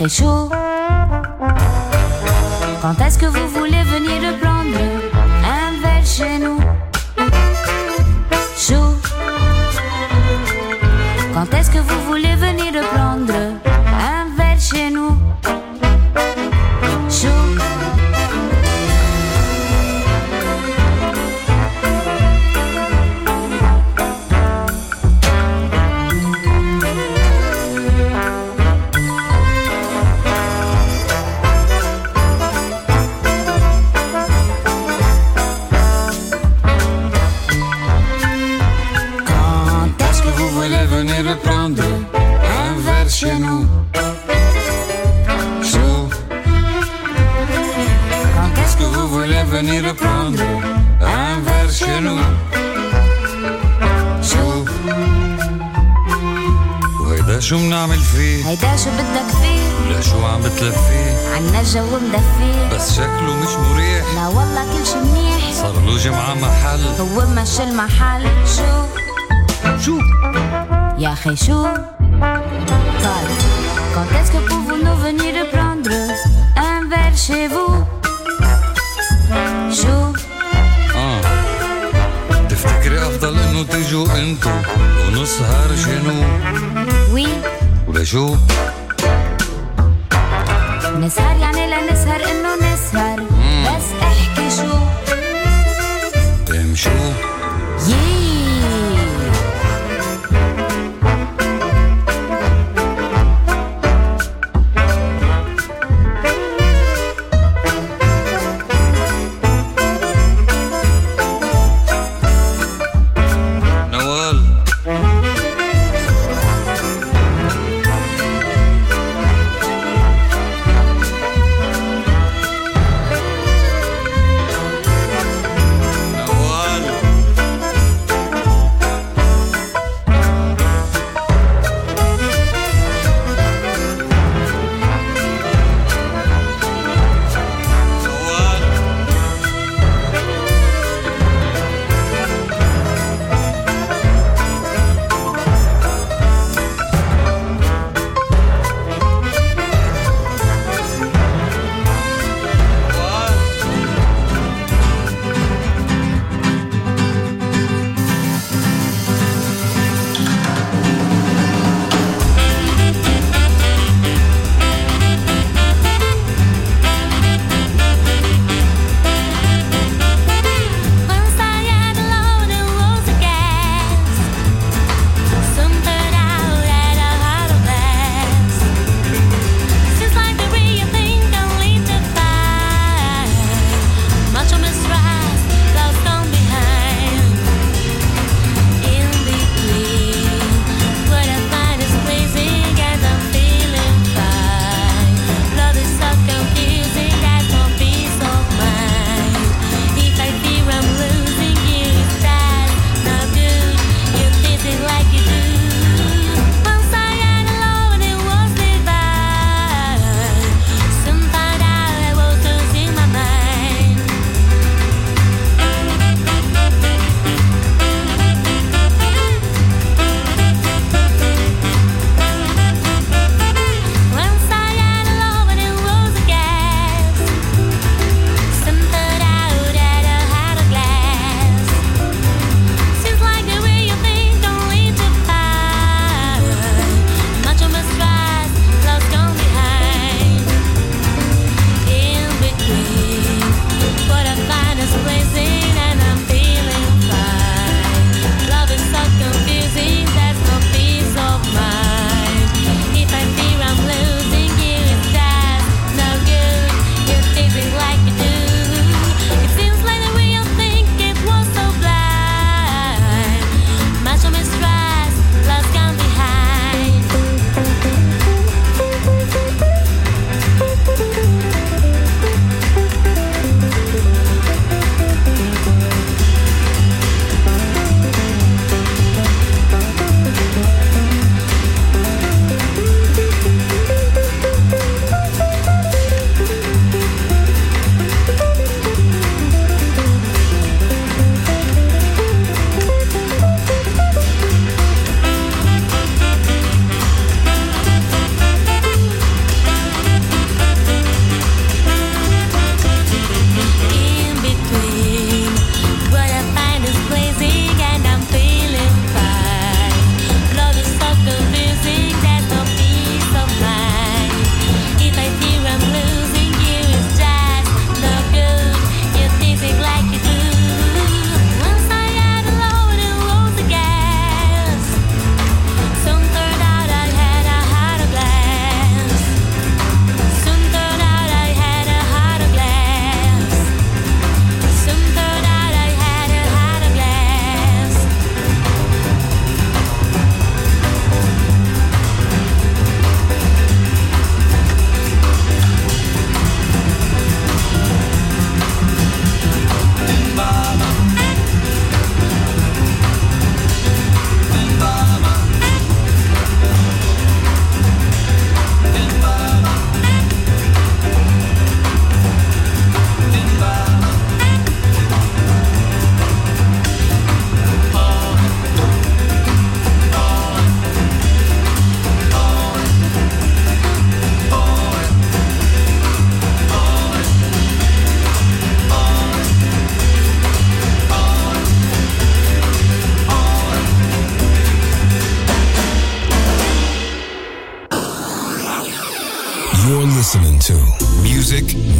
最初 شو عم بتلفيه عنا الجو مدفيه بس شكله مش مريح. لا والله كل شي منيح. صار له جمعة محل. هو مش المحل. شو؟ شو؟ يا أخي شو؟ قال Quand est-ce que pouvons-nous venir prendre un verre chez vous شو؟ آه. تفتكري أفضل إنه تيجوا أنتو ونسهر شنو؟ وي. ولشو نسهر يعني لا نسهر انه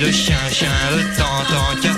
le chien, chien, le temps, tant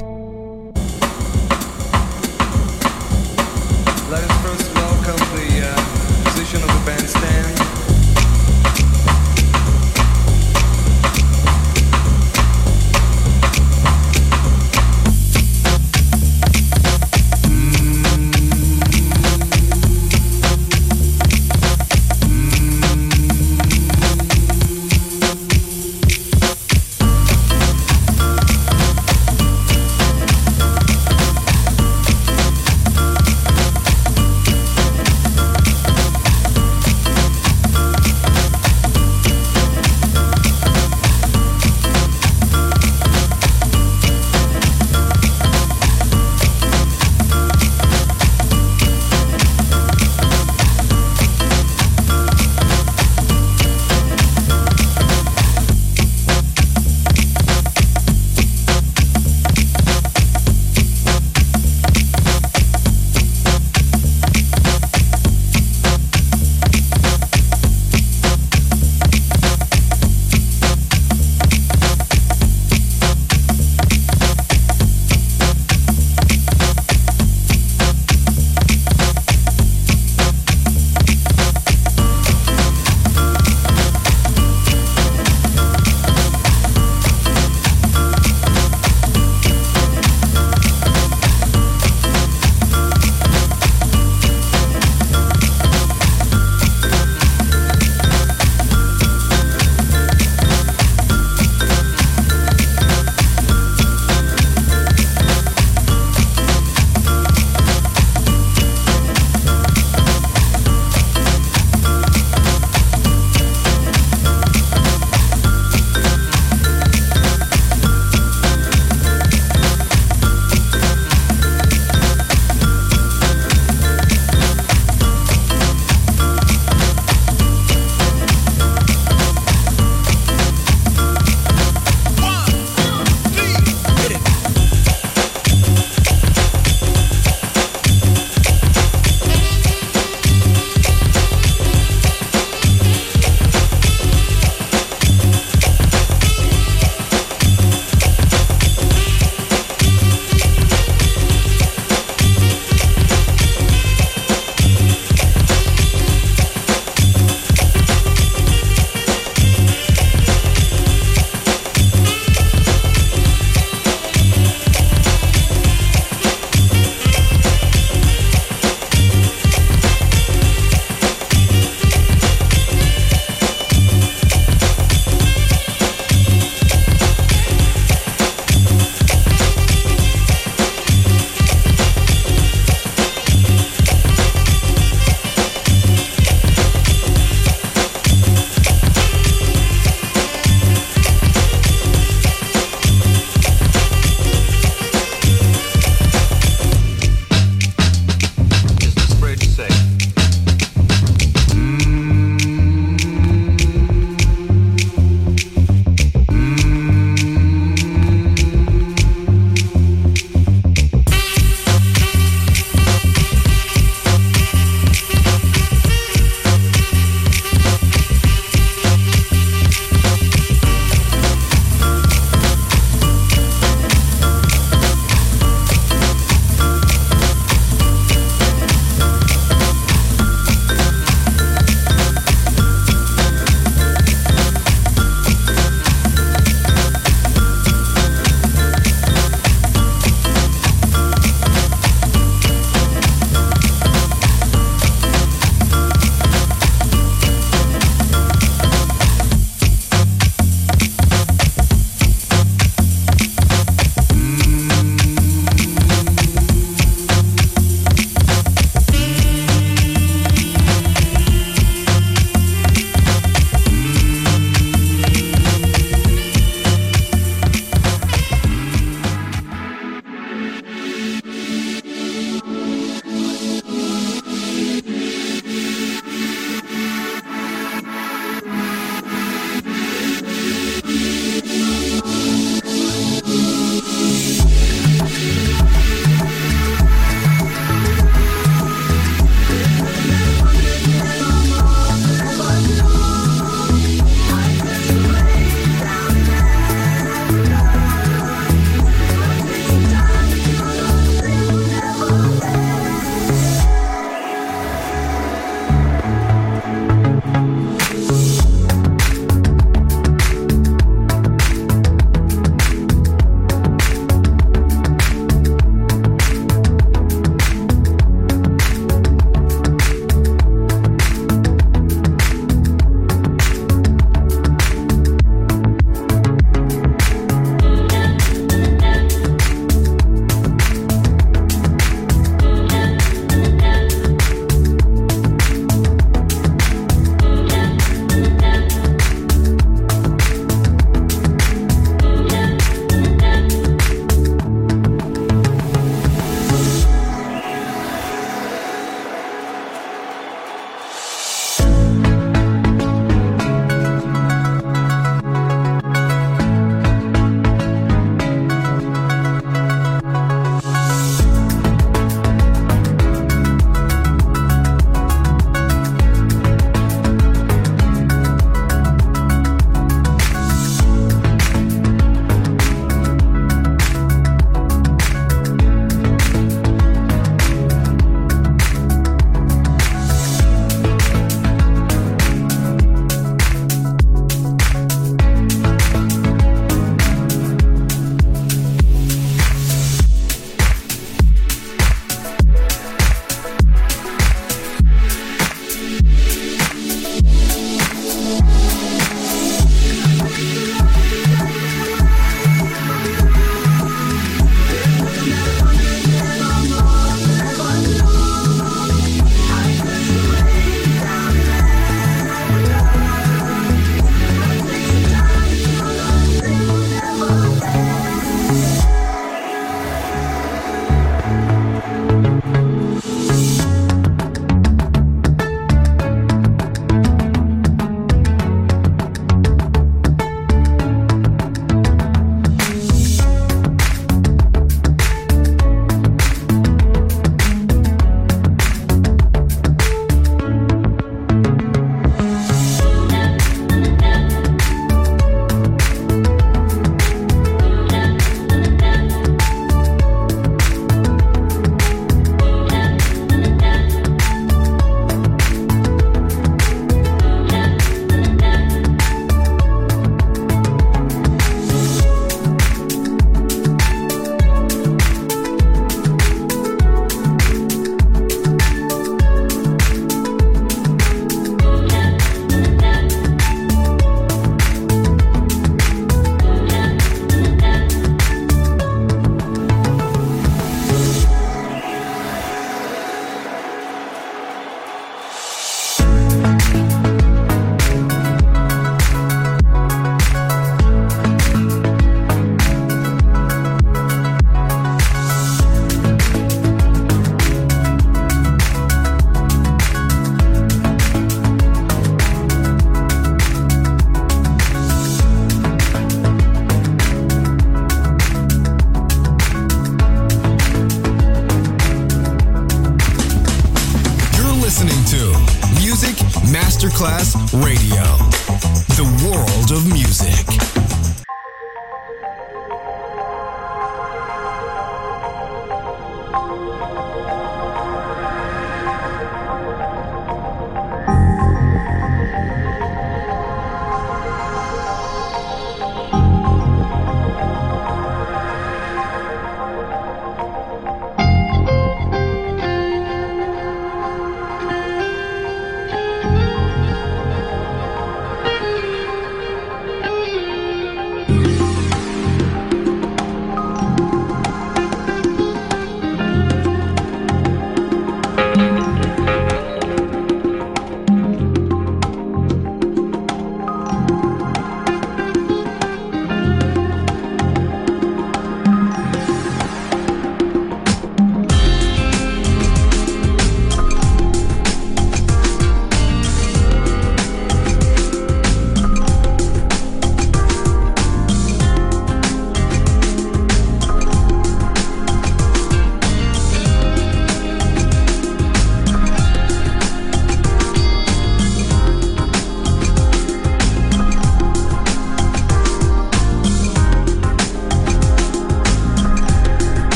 Radio,